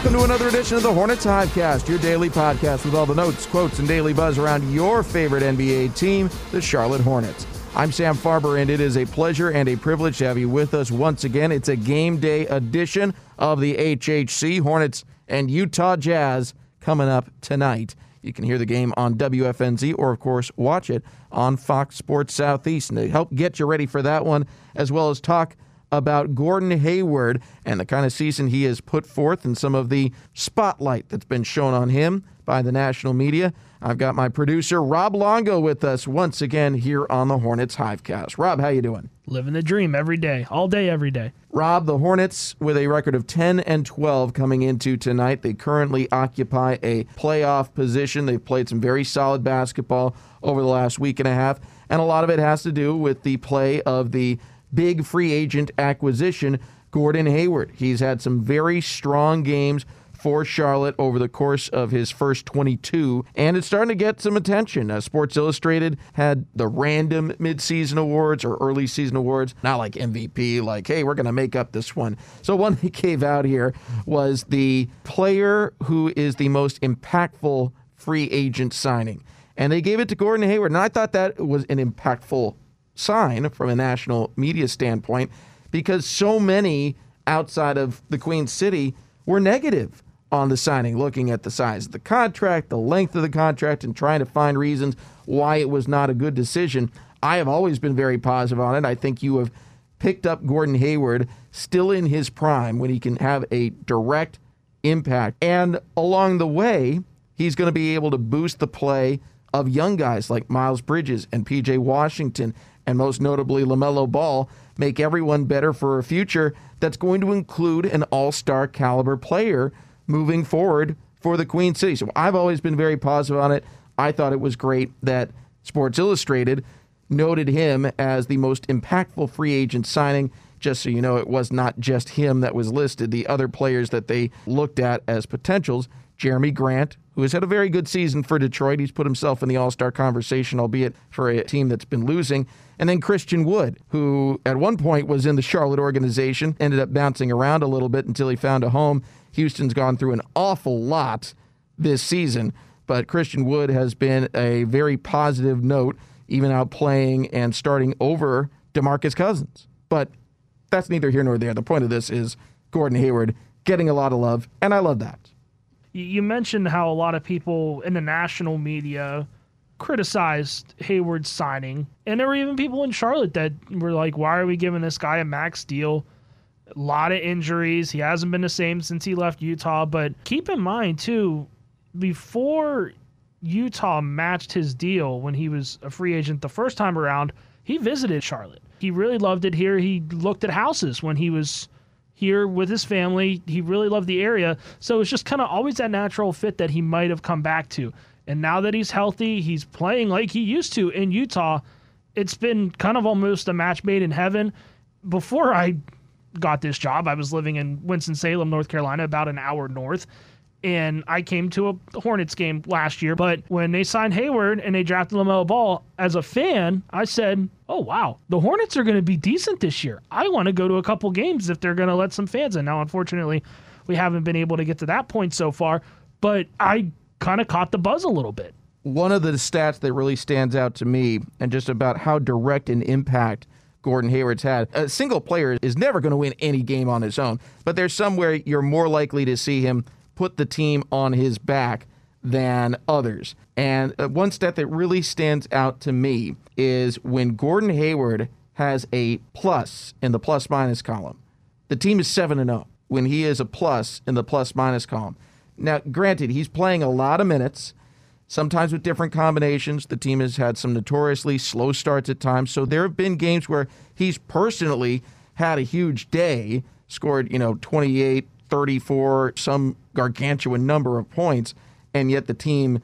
Welcome to another edition of the Hornets Hivecast, your daily podcast with all the notes, quotes, and daily buzz around your favorite NBA team, the Charlotte Hornets. I'm Sam Farber, and it is a pleasure and a privilege to have you with us once again. It's a game day edition of the HHC Hornets and Utah Jazz coming up tonight. You can hear the game on WFNZ or, of course, watch it on Fox Sports Southeast. And to help get you ready for that one, as well as talk about Gordon Hayward and the kind of season he has put forth and some of the spotlight that's been shown on him by the national media. I've got my producer Rob Longo with us once again here on the Hornets Hivecast. Rob, how you doing? Living the dream every day, all day, every day. Rob, the Hornets with a record of 10 and 12 coming into tonight. They currently occupy a playoff position. They've played some very solid basketball over the last week and a half, and a lot of it has to do with the play of the big free agent acquisition, Gordon Hayward. He's had some very strong games for Charlotte over the course of his first 22, and it's starting to get some attention. Uh, Sports Illustrated had the random midseason awards or early season awards, not like MVP, like, hey, we're going to make up this one. So, one they gave out here was the player who is the most impactful free agent signing. And they gave it to Gordon Hayward. And I thought that was an impactful sign from a national media standpoint because so many outside of the Queen City were negative on the signing, looking at the size of the contract, the length of the contract, and trying to find reasons why it was not a good decision. I have always been very positive on it. I think you have picked up Gordon Hayward still in his prime when he can have a direct impact. And along the way, he's going to be able to boost the play of young guys like Miles Bridges and PJ Washington and most notably LaMelo Ball, make everyone better for a future that's going to include an all star caliber player moving forward for the Queen City. So I've always been very positive on it. I thought it was great that Sports Illustrated noted him as the most impactful free agent signing. Just so you know, it was not just him that was listed. The other players that they looked at as potentials Jerami Grant, who has had a very good season for Detroit. He's put himself in the All Star conversation, albeit for a team that's been losing. And then Christian Wood, who at one point was in the Charlotte organization, ended up bouncing around a little bit until he found a home. Houston's gone through an awful lot this season, but Christian Wood has been a very positive note, even out playing and starting over DeMarcus Cousins. But that's neither here nor there. The point of this is Gordon Hayward getting a lot of love, and I love that. You mentioned how a lot of people in the national media criticized Hayward's signing. And there were even people in Charlotte that were like, why are we giving this guy a max deal? A lot of injuries. He hasn't been the same since he left Utah. But keep in mind, too, before Utah matched his deal when he was a free agent the first time around, he visited Charlotte. He really loved it here. He looked at houses when he was here with his family. He really loved the area. So it's just kind of always that natural fit that he might have come back to. And now that he's healthy, he's playing like he used to in Utah. It's been kind of almost a match made in heaven. Before I got this job, I was living in Winston-Salem, North Carolina, about an hour north and I came to a Hornets game last year. But when they signed Hayward and they drafted LaMelo Ball, as a fan, I said, "Oh wow, the Hornets are going to be decent this year. I want to go to a couple games if they're going to let some fans in." Now, unfortunately, we haven't been able to get to that point so far, but I kind of caught the buzz a little bit. One of the stats that really stands out to me, and just about how direct an impact. Gordon Hayward's had. A single player is never going to win any game on his own, but there's somewhere you're more likely to see him put the team on his back than others. And uh, one stat that really stands out to me is when Gordon Hayward has a plus in the plus minus column, the team is 7 and 0 when he is a plus in the plus minus column. Now, granted, he's playing a lot of minutes, sometimes with different combinations. The team has had some notoriously slow starts at times. So there have been games where he's personally had a huge day, scored, you know, 28, 34, some gargantuan number of points, and yet the team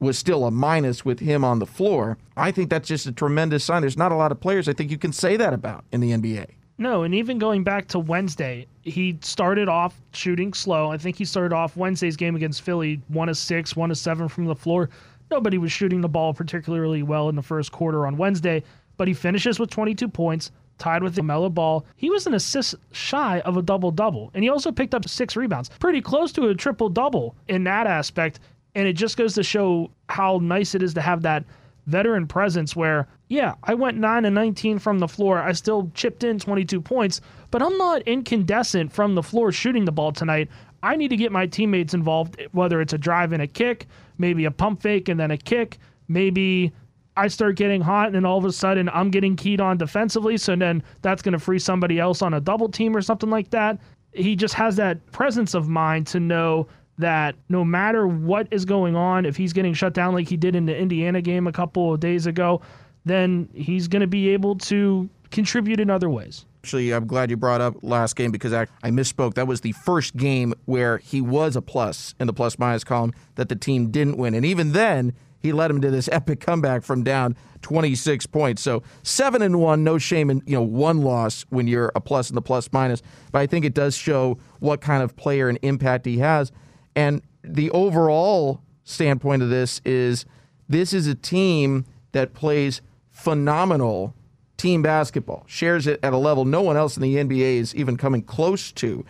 was still a minus with him on the floor. I think that's just a tremendous sign. There's not a lot of players I think you can say that about in the NBA. No, and even going back to Wednesday, he started off shooting slow. I think he started off Wednesday's game against Philly, one of six, one of seven from the floor. Nobody was shooting the ball particularly well in the first quarter on Wednesday, but he finishes with 22 points, tied with LaMelo Ball. He was an assist shy of a double double, and he also picked up six rebounds, pretty close to a triple double in that aspect. And it just goes to show how nice it is to have that veteran presence where, yeah, I went 9 and 19 from the floor. I still chipped in 22 points, but I'm not incandescent from the floor shooting the ball tonight. I need to get my teammates involved, whether it's a drive and a kick, maybe a pump fake and then a kick, maybe I start getting hot, and then all of a sudden I'm getting keyed on defensively. So then that's going to free somebody else on a double team or something like that. He just has that presence of mind to know that no matter what is going on, if he's getting shut down like he did in the Indiana game a couple of days ago, then he's going to be able to contribute in other ways. Actually, I'm glad you brought up last game because I, I misspoke. That was the first game where he was a plus in the plus minus column that the team didn't win. And even then, he led him to this epic comeback from down 26 points. So seven and one, no shame in you know one loss when you're a plus in the plus minus. But I think it does show what kind of player and impact he has. And the overall standpoint of this is this is a team that plays phenomenal team basketball, shares it at a level no one else in the NBA is even coming close to.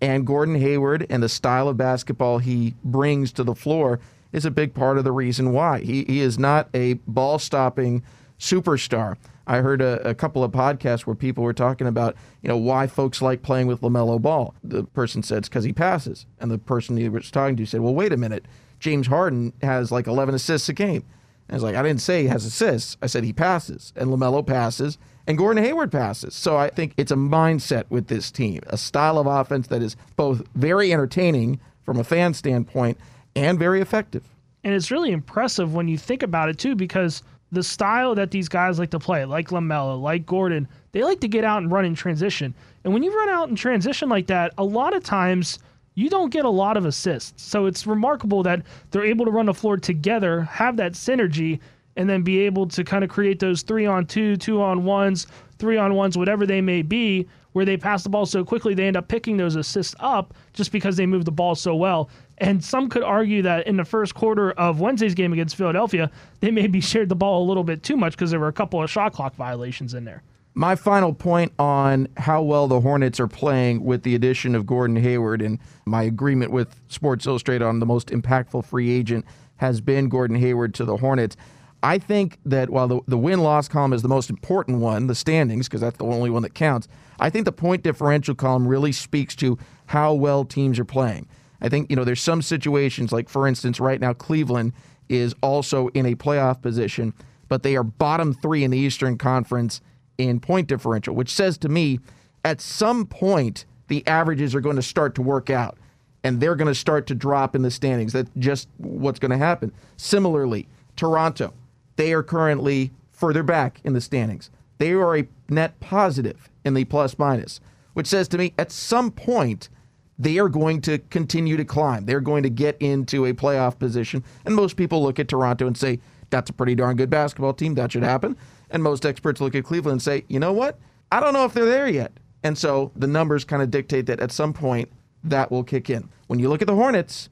And Gordon Hayward and the style of basketball he brings to the floor is a big part of the reason why. He, he is not a ball stopping superstar. I heard a, a, couple of podcasts where people were talking about, you know, why folks like playing with LaMelo Ball. The person said it's because he passes. And the person he was talking to said, well, wait a minute. James Harden has like 11 assists a game. And I was like, I didn't say he has assists. I said he passes. And LaMelo passes. And Gordon Hayward passes. So I think it's a mindset with this team, a style of offense that is both very entertaining from a fan standpoint and very effective. And it's really impressive when you think about it too, because the style that these guys like to play, like LaMelo, like Gordon, they like to get out and run in transition. And when you run out in transition like that, a lot of times you don't get a lot of assists. So it's remarkable that they're able to run the floor together, have that synergy, and then be able to kind of create those three on two, two on ones, three on ones, whatever they may be, where they pass the ball so quickly they end up picking those assists up just because they move the ball so well. And some could argue that in the first quarter of Wednesday's game against Philadelphia, they maybe shared the ball a little bit too much because there were a couple of shot clock violations in there. My final point on how well the Hornets are playing with the addition of Gordon Hayward and my agreement with Sports Illustrated on the most impactful free agent has been Gordon Hayward to the Hornets. I think that while the, the win loss column is the most important one, the standings, because that's the only one that counts, I think the point differential column really speaks to how well teams are playing. I think, you know, there's some situations, like for instance, right now, Cleveland is also in a playoff position, but they are bottom three in the Eastern Conference in point differential, which says to me at some point the averages are going to start to work out. and they're going to start to drop in the standings. That's just what's going to happen. Similarly, Toronto, they are currently further back in the standings. They are a net positive in the plus minus, which says to me at some point they are going to continue to climb. They're going to get into a playoff position. And most people look at Toronto and say, that's a pretty darn good basketball team. That should happen. And most experts look at Cleveland and say, you know what? I don't know if they're there yet. And so the numbers kind of dictate that at some point that will kick in. When you look at the Hornets,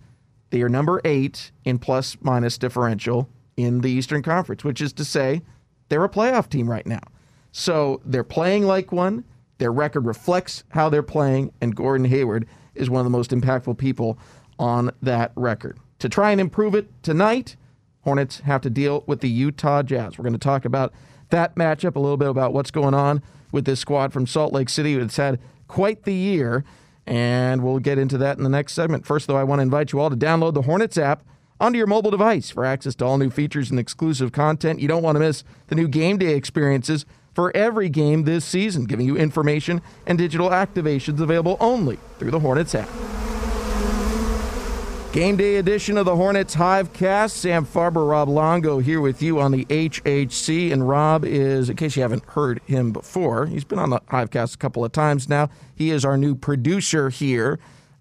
they are number eight in plus minus differential in the Eastern Conference, which is to say they're a playoff team right now. So they're playing like one. Their record reflects how they're playing, and Gordon Hayward is one of the most impactful people on that record. To try and improve it tonight, Hornets have to deal with the Utah Jazz. We're going to talk about that matchup, a little bit about what's going on with this squad from Salt Lake City. It's had quite the year, and we'll get into that in the next segment. First, though, I want to invite you all to download the Hornets app onto your mobile device for access to all new features and exclusive content. You don't want to miss the new game day experiences for every game this season, giving you information and digital activations available only through the Hornets app. Game day edition of the Hornets Hivecast. Sam Farber, Rob Longo here with you on the HHC. And Rob is, in case you haven't heard him before, he's been on the Hivecast a couple of times now. He is our new producer here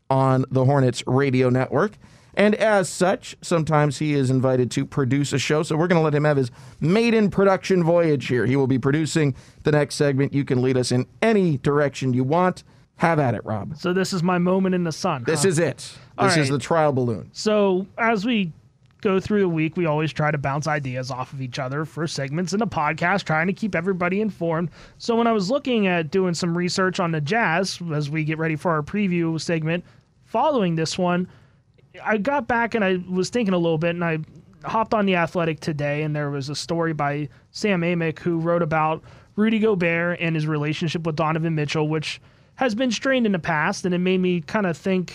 on the Hornets radio network. And as such, sometimes he is invited to produce a show. So we're going to let him have his maiden production voyage here. He will be producing the next segment. You can lead us in any direction you want. Have at it, Rob. So this is my moment in the sun. This huh? is it. This All is the trial balloon. So as we go through the week, we always try to bounce ideas off of each other for segments in the podcast, trying to keep everybody informed. So when I was looking at doing some research on the Jazz as we get ready for our preview segment following this one, I got back and I was thinking a little bit and I hopped on the Athletic today and there was a story by Sam Amick who wrote about Rudy Gobert and his relationship with Donovan Mitchell, which has been strained in the past, and it made me kind of think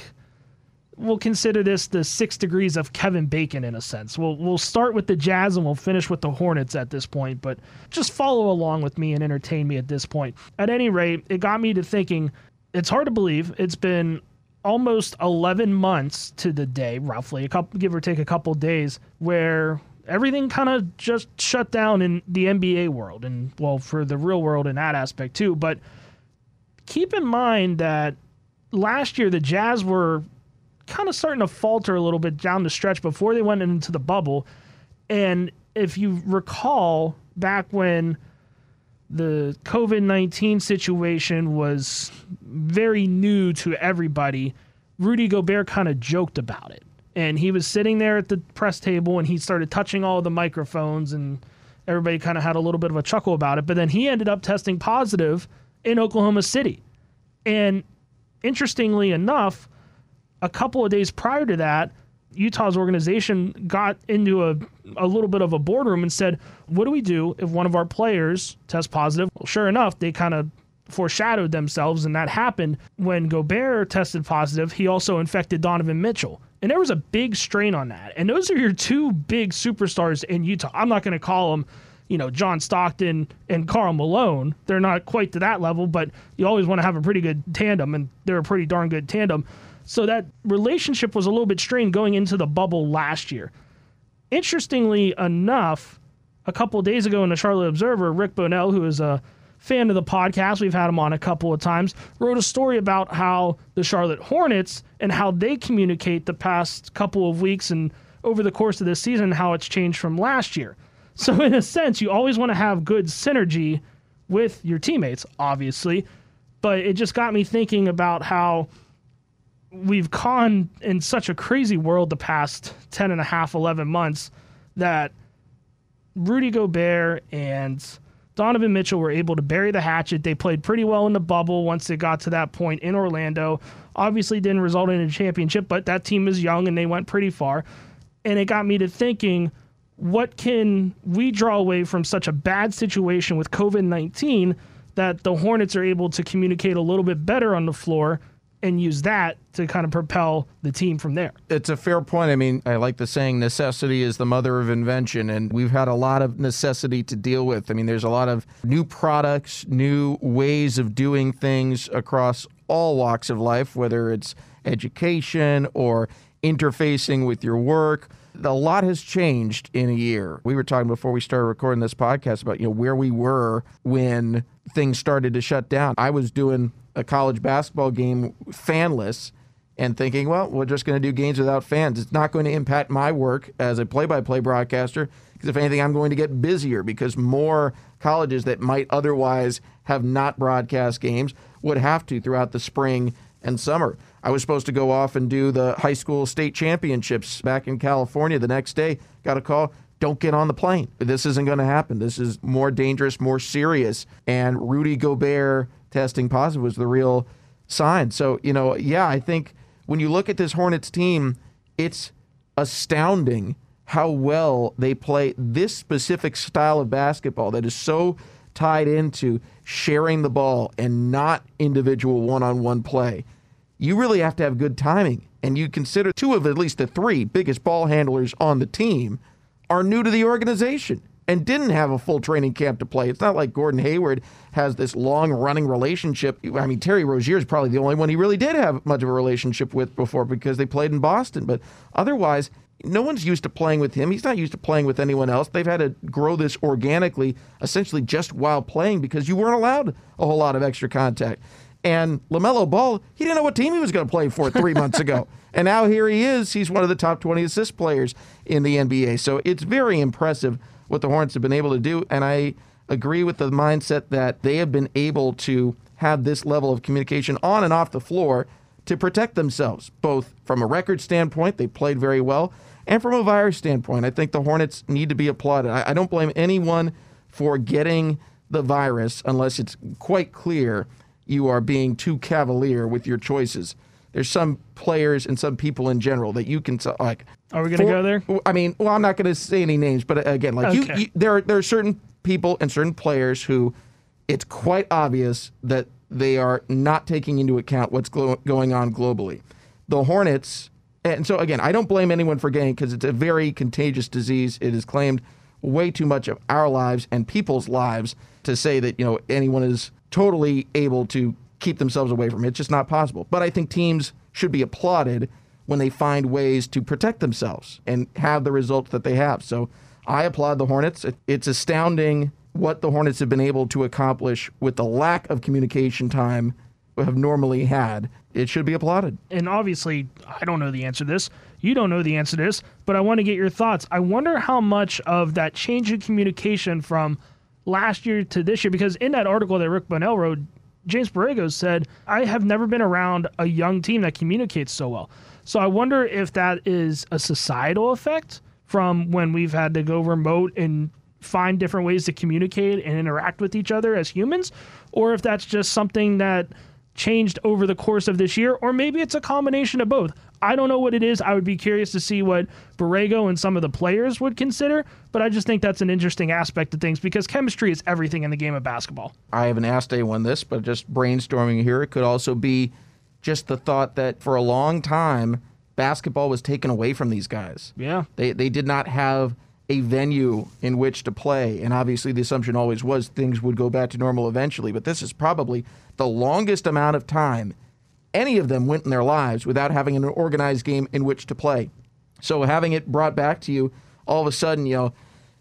we'll consider this the six degrees of Kevin Bacon in a sense. We'll we'll start with the Jazz and we'll finish with the Hornets at this point, but just follow along with me and entertain me at this point. At any rate, it got me to thinking. It's hard to believe it's been almost 11 months to the day, roughly a couple, give or take a couple days, where everything kind of just shut down in the NBA world, and well, for the real world in that aspect too. But keep in mind that last year the Jazz were kind of starting to falter a little bit down the stretch before they went into the bubble. And if you recall back when the COVID 19 situation was very new to everybody, Rudy Gobert kind of joked about it. And he was sitting there at the press table and he started touching all the microphones, and everybody kind of had a little bit of a chuckle about it. But then he ended up testing positive in Oklahoma City. And interestingly enough, a couple of days prior to that, Utah's organization got into a, a little bit of a boardroom and said, What do we do if one of our players tests positive? Well, sure enough, they kind of foreshadowed themselves, and that happened when Gobert tested positive. He also infected Donovan Mitchell. And there was a big strain on that. And those are your two big superstars in Utah. I'm not going to call them, you know, John Stockton and Karl Malone. They're not quite to that level, but you always want to have a pretty good tandem, and they're a pretty darn good tandem. So that relationship was a little bit strained going into the bubble last year. Interestingly enough, a couple days ago in the Charlotte Observer, Rick Bonnell, who is a fan of the podcast, we've had him on a couple of times, wrote a story about how the Charlotte Hornets and how they communicate the past couple of weeks and over the course of this season, how it's changed from last year. So, in a sense, you always want to have good synergy with your teammates, obviously. But it just got me thinking about how we've gone in such a crazy world the past 10 and a half, 11 months that Rudy Gobert and Donovan Mitchell were able to bury the hatchet. They played pretty well in the bubble once they got to that point in Orlando. Obviously, didn't result in a championship, but that team is young and they went pretty far. And it got me to thinking what can we draw away from such a bad situation with COVID 19 that the Hornets are able to communicate a little bit better on the floor and use that to kind of propel the team from there. It's a fair point. I mean, I like the saying necessity is the mother of invention, and we've had a lot of necessity to deal with. I mean, there's a lot of new products, new ways of doing things across all walks of life, whether it's education or interfacing with your work. A lot has changed in a year. We were talking before we started recording this podcast about you know where we were when things started to shut down. I was doing a college basketball game fanless and thinking, well, we're just going to do games without fans. It's not going to impact my work as a play-by-play broadcaster because if anything, I'm going to get busier because more colleges that might otherwise have not broadcast games would have to throughout the spring and summer. I was supposed to go off and do the high school state championships back in California the next day. Got a call. Don't get on the plane. This isn't going to happen. This is more dangerous, more serious. And Rudy Gobert testing positive was the real sign. So, you know, yeah, I think when you look at this Hornets team, it's astounding how well they play this specific style of basketball that is so tied into sharing the ball and not individual one on one play. You really have to have good timing. And you consider two of at least the three biggest ball handlers on the team are new to the organization and didn't have a full training camp to play. It's not like Gordon Hayward has this long running relationship. I mean, Terry Rozier is probably the only one he really did have much of a relationship with before because they played in Boston. But otherwise, no one's used to playing with him. He's not used to playing with anyone else. They've had to grow this organically, essentially just while playing because you weren't allowed a whole lot of extra contact. And LaMelo Ball, he didn't know what team he was going to play for three months ago. And now here he is. He's one of the top 20 assist players in the NBA. So it's very impressive what the Hornets have been able to do. And I agree with the mindset that they have been able to have this level of communication on and off the floor to protect themselves, both from a record standpoint, they played very well, and from a virus standpoint. I think the Hornets need to be applauded. I, I don't blame anyone for getting the virus unless it's quite clear you are being too cavalier with your choices. There's some players and some people in general that you can like. Are we going to go there? I mean, well, I'm not going to say any names, but uh, again, like okay. you, you, there are, there are certain people and certain players who it's quite obvious that they are not taking into account what's glo- going on globally. The Hornets, and so again, I don't blame anyone for getting because it's a very contagious disease. It has claimed way too much of our lives and people's lives to say that you know anyone is totally able to keep themselves away from it. It's just not possible. But I think teams should be applauded when they find ways to protect themselves and have the results that they have. So I applaud the Hornets. It's astounding what the Hornets have been able to accomplish with the lack of communication time we have normally had. It should be applauded. And obviously, I don't know the answer to this. You don't know the answer to this, but I want to get your thoughts. I wonder how much of that change in communication from last year to this year, because in that article that Rick Bonnell wrote, James Borrego said, I have never been around a young team that communicates so well. So I wonder if that is a societal effect from when we've had to go remote and find different ways to communicate and interact with each other as humans, or if that's just something that changed over the course of this year, or maybe it's a combination of both. I don't know what it is. I would be curious to see what Borrego and some of the players would consider, but I just think that's an interesting aspect of things because chemistry is everything in the game of basketball. I haven't asked anyone this, but just brainstorming here, it could also be just the thought that for a long time, basketball was taken away from these guys. Yeah. They, they did not have a venue in which to play. And obviously, the assumption always was things would go back to normal eventually. But this is probably the longest amount of time any of them went in their lives without having an organized game in which to play. So having it brought back to you, all of a sudden, you know,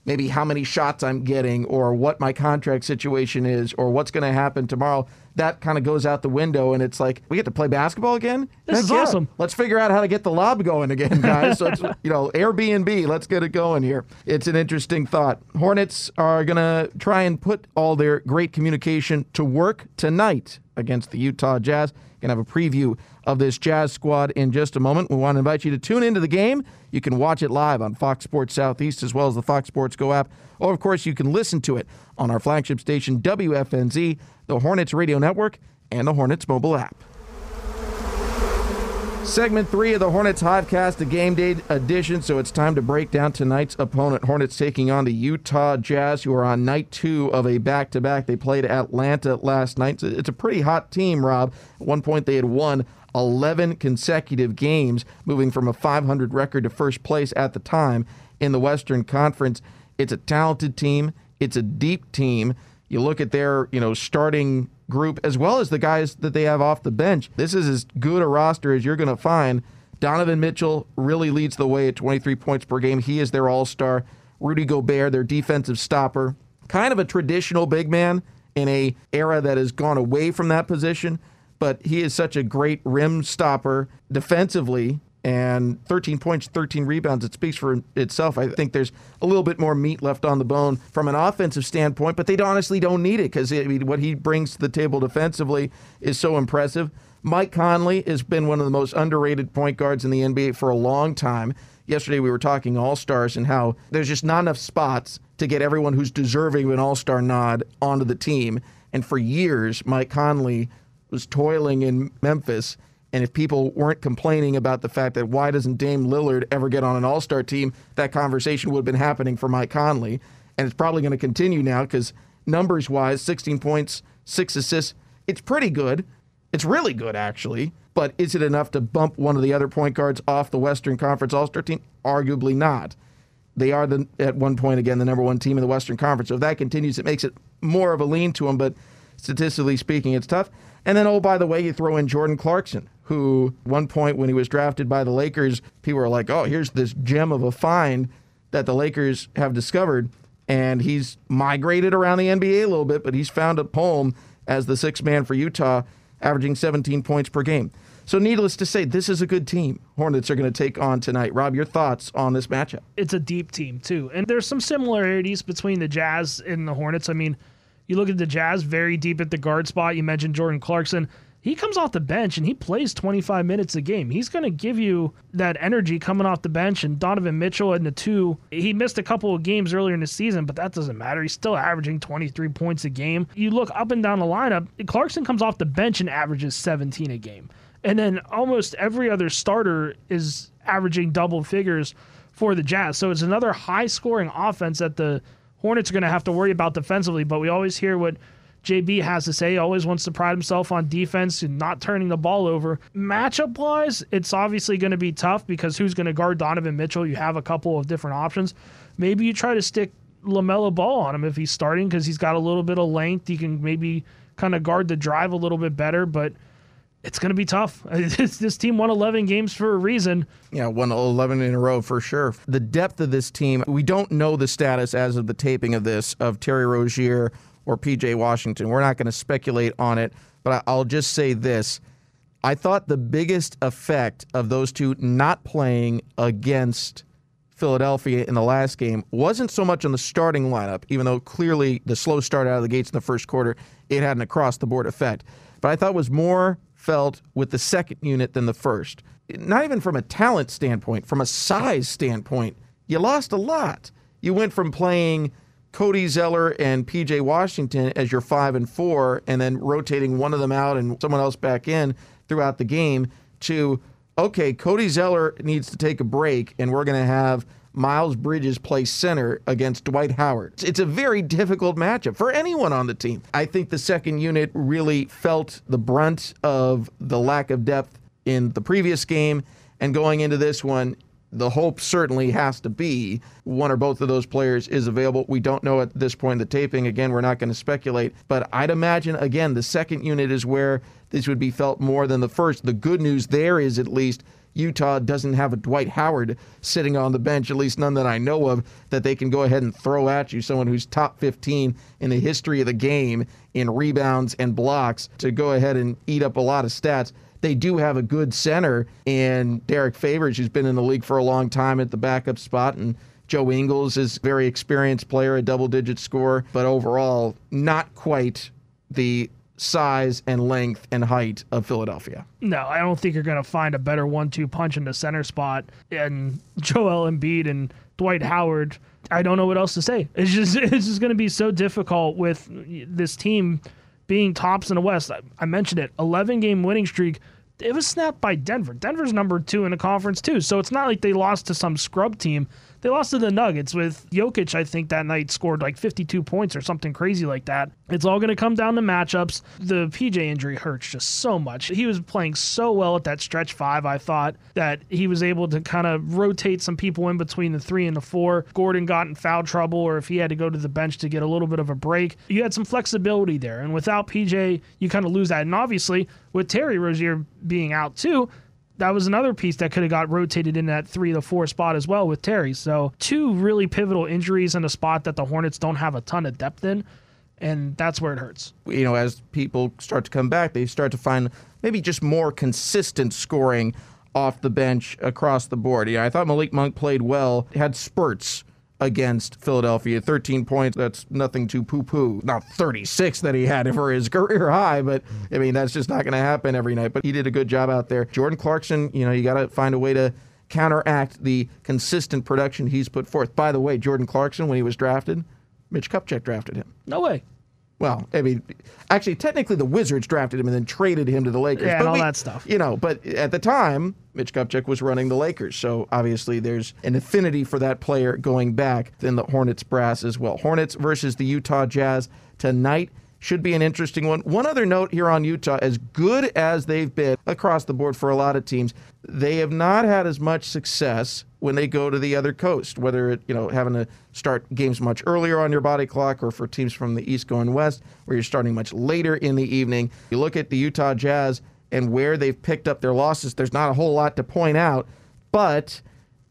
maybe how many shots I'm getting or what my contract situation is or what's going to happen tomorrow. That kind of goes out the window, and it's like we get to play basketball again. This Heck is yeah. awesome. Let's figure out how to get the lob going again, guys. so it's, you know, Airbnb. Let's get it going here. It's an interesting thought. Hornets are going to try and put all their great communication to work tonight against the Utah Jazz. Going to have a preview of this Jazz squad in just a moment. We want to invite you to tune into the game. You can watch it live on Fox Sports Southeast as well as the Fox Sports Go app. Or, of course, you can listen to it on our flagship station, WFNZ, the Hornets Radio Network, and the Hornets mobile app. Segment three of the Hornets Hivecast, the game day edition. So it's time to break down tonight's opponent. Hornets taking on the Utah Jazz, who are on night two of a back to back. They played Atlanta last night. It's a pretty hot team, Rob. At one point, they had won 11 consecutive games, moving from a 500 record to first place at the time in the Western Conference. It's a talented team, it's a deep team. You look at their, you know, starting group, as well as the guys that they have off the bench. This is as good a roster as you're going to find. Donovan Mitchell really leads the way at 23 points per game. He is their all star. Rudy Gobert, their defensive stopper. Kind of a traditional big man in a era that has gone away from that position, but he is such a great rim stopper defensively and 13 points, 13 rebounds. It speaks for itself. I think there's a little bit more meat left on the bone from an offensive standpoint, but they honestly don't need it because I mean, what he brings to the table defensively is so impressive. Mike Conley has been one of the most underrated point guards in the NBA for a long time. Yesterday we were talking All Stars and how there's just not enough spots to get everyone who's deserving of an All Star nod onto the team. And for years, Mike Conley was toiling in Memphis and if people weren't complaining about the fact that why doesn't Dame Lillard ever get on an All Star team, that conversation would have been happening for Mike Conley. And it's probably going to continue now because numbers wise, 16 points, six assists, it's pretty good. It's really good, actually. But is it enough to bump one of the other point guards off the Western Conference All Star team? Arguably not. They are the, at one point again the number one team in the Western Conference. So if that continues, it makes it more of a lean to them. But statistically speaking, it's tough. And then, oh, by the way, you throw in Jordan Clarkson, who one point when he was drafted by the Lakers, people were like, oh, here's this gem of a find that the Lakers have discovered. And he's migrated around the NBA a little bit, but he's found a home as the sixth man for Utah, averaging 17 points per game. So, needless to say, this is a good team Hornets are going to take on tonight. Rob, your thoughts on this matchup? It's a deep team, too. And there's some similarities between the Jazz and the Hornets. I mean, you look at the Jazz very deep at the guard spot. You mentioned Jordan Clarkson he comes off the bench and he plays 25 minutes a game. He's going to give you that energy coming off the bench. And Donovan Mitchell and the two, he missed a couple of games earlier in the season, but that doesn't matter. He's still averaging 23 points a game. You look up and down the lineup, Clarkson comes off the bench and averages 17 a game. And then almost every other starter is averaging double figures for the Jazz. So it's another high scoring offense that the Hornets are going to have to worry about defensively. But we always hear what JB has to say. He always wants to pride himself on defense and not turning the ball over. Matchup wise, it's obviously going to be tough because who's going to guard Donovan Mitchell? You have a couple of different options. Maybe you try to stick LaMelo Ball on him if he's starting because he's got a little bit of length. He can maybe kind of guard the drive a little bit better, but it's going to be tough. this team won 11 games for a reason. Yeah, won 11 in a row for sure. The depth of this team, we don't know the status as of the taping of this of Terry Rozier or PJ Washington. We're not going to speculate on it, but I'll just say this. I thought the biggest effect of those two not playing against Philadelphia in the last game wasn't so much on the starting lineup, even though clearly the slow start out of the gates in the first quarter, it had an across the board effect. But I thought was more felt with the second unit than the first. Not even from a talent standpoint, from a size standpoint, you lost a lot. You went from playing Cody Zeller and PJ Washington as your five and four, and then rotating one of them out and someone else back in throughout the game to, okay, Cody Zeller needs to take a break, and we're going to have Miles Bridges plays center against Dwight Howard. It's a very difficult matchup for anyone on the team. I think the second unit really felt the brunt of the lack of depth in the previous game, and going into this one, the hope certainly has to be one or both of those players is available. We don't know at this point in the taping. Again, we're not going to speculate. But I'd imagine, again, the second unit is where this would be felt more than the first. The good news there is at least Utah doesn't have a Dwight Howard sitting on the bench, at least none that I know of, that they can go ahead and throw at you. Someone who's top 15 in the history of the game in rebounds and blocks to go ahead and eat up a lot of stats they do have a good center in Derrick Favors, who's been in the league for a long time at the backup spot, and Joe Ingles is a very experienced player, a double digit scorer, but overall, not quite the size and length and height of Philadelphia. No, I don't think you're going to find a better one two punch in the center spot. And Joel Embiid and Dwight Howard, I don't know what else to say. It's just, it's just going to be so difficult with this team being tops in the West. I, I mentioned it, 11 game winning streak. It was snapped by Denver. Denver's number two in the conference too, so it's not like they lost to some scrub team. They lost to the Nuggets with Jokic, I think that night scored like 52 points or something crazy like that. It's all going to come down to matchups. The PJ injury hurts just so much. He was playing so well at that stretch five, I thought, that he was able to kind of rotate some people in between the three and the four. Gordon got in foul trouble, or if he had to go to the bench to get a little bit of a break, you had some flexibility there. And without PJ, you kind of lose that. And obviously, with Terry Rozier being out too, that was another piece that could have got rotated in that three to four spot as well with Terry. So two really pivotal injuries in a spot that the Hornets don't have a ton of depth in, and that's where it hurts. You know, as people start to come back, they start to find maybe just more consistent scoring off the bench across the board. Yeah, I thought Malik Monk played well, had spurts against Philadelphia. 13 points, that's nothing to poo poo. Not 36 that he had for his career high, but I mean, that's just not going to happen every night. But he did a good job out there. Jordan Clarkson, you know, you got to find a way to counteract the consistent production he's put forth. By the way, Jordan Clarkson, when he was drafted, Mitch Kupchak drafted him. No way. Well, I mean, actually, technically, the Wizards drafted him and then traded him to the Lakers. Yeah, but and all we- that stuff. You know, but at the time, Mitch Kupchak was running the Lakers, so obviously there's an affinity for that player going back than the Hornets brass as well. Hornets versus the Utah Jazz tonight should be an interesting one. One other note here on Utah: as good as they've been across the board for a lot of teams, they have not had as much success when they go to the other coast, whether it, you know, having to start games much earlier on your body clock or for teams from the East going west, where you're starting much later in the evening. You look at the Utah Jazz and where they've picked up their losses, there's not a whole lot to point out, but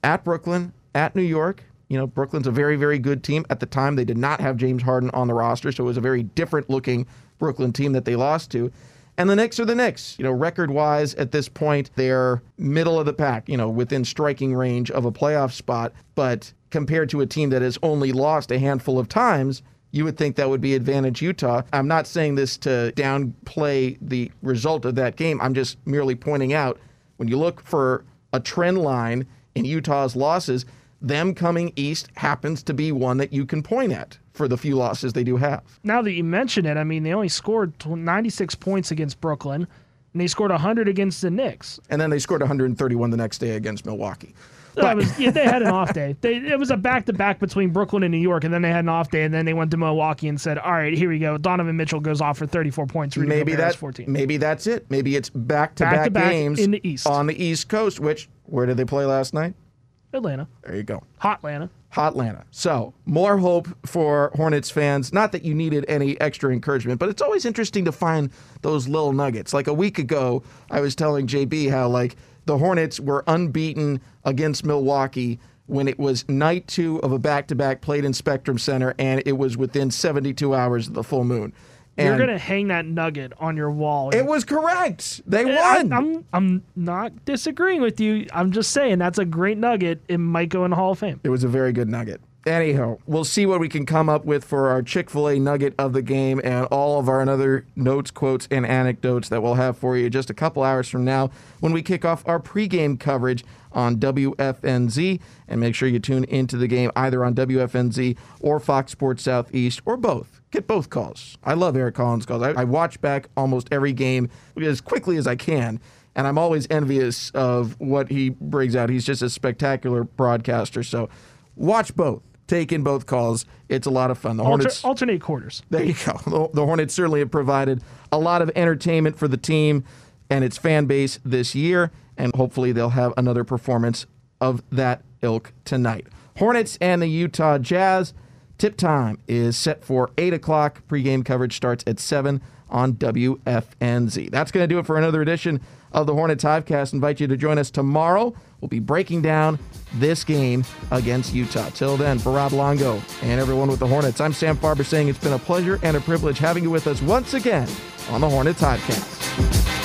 at Brooklyn, at New York, you know, Brooklyn's a very, very good team. At the time, they did not have James Harden on the roster, so it was a very different looking Brooklyn team that they lost to. And the Knicks are the Knicks. You know, record wise at this point, they're middle of the pack, you know, within striking range of a playoff spot. But compared to a team that has only lost a handful of times, you would think that would be advantage Utah. I'm not saying this to downplay the result of that game. I'm just merely pointing out when you look for a trend line in Utah's losses, them coming east happens to be one that you can point at for the few losses they do have. Now that you mention it, I mean, they only scored 96 points against Brooklyn, and they scored 100 against the Knicks. And then they scored 131 the next day against Milwaukee. That was, yeah, they had an off day. They, it was a back to back between Brooklyn and New York, and then they had an off day, and then they went to Milwaukee and said, "All right, here we go." Donovan Mitchell goes off for 34 points. Rudy maybe Gobert has that 14. maybe that's it. Maybe it's back to back Back-to-back games in the East. on the East Coast. Which where did they play last night? Atlanta, There you go. hot Atlanta. Hot Atlanta. So, more hope for Hornets fans. Not that you needed any extra encouragement, but it's always interesting to find those little nuggets. Like a week ago, I was telling JB how, like, the Hornets were unbeaten against Milwaukee when it was night two of a back to back played in Spectrum Center, and it was within 72 hours of the full moon. You're gonna hang that nugget on your wall. it was correct. They I, won. I'm I'm not disagreeing with you. I'm just saying that's a great nugget. It might go in the Hall of Fame. It was a very good nugget. Anyhow, we'll see what we can come up with for our Chick fil A nugget of the game and all of our other notes, quotes, and anecdotes that we'll have for you just a couple hours from now when we kick off our pregame coverage on WFNZ. And make sure you tune into the game either on WFNZ or Fox Sports Southeast or both. Get both calls. I love Eric Collins' calls. I, I watch back almost every game as quickly as I can and I'm always envious of what he brings out. He's just a spectacular broadcaster. So watch both, take in both calls. It's a lot of fun. The Alter, Hornets. alternate quarters. There you go. The, the Hornets certainly have provided a lot of entertainment for the team and its fan base this year, and hopefully they'll have another performance of that ilk tonight. Hornets and the Utah Jazz. Tip time is set for 8 o'clock. Pre-game coverage starts at 7 on WFNZ. That's going to do it for another edition of the Hornets Hivecast. Invite you to join us tomorrow. We'll be breaking down this game against Utah. Till then, for Rob Longo and everyone with the Hornets, I'm Sam Farber saying it's been a pleasure and a privilege having you with us once again on the Hornets Hivecast.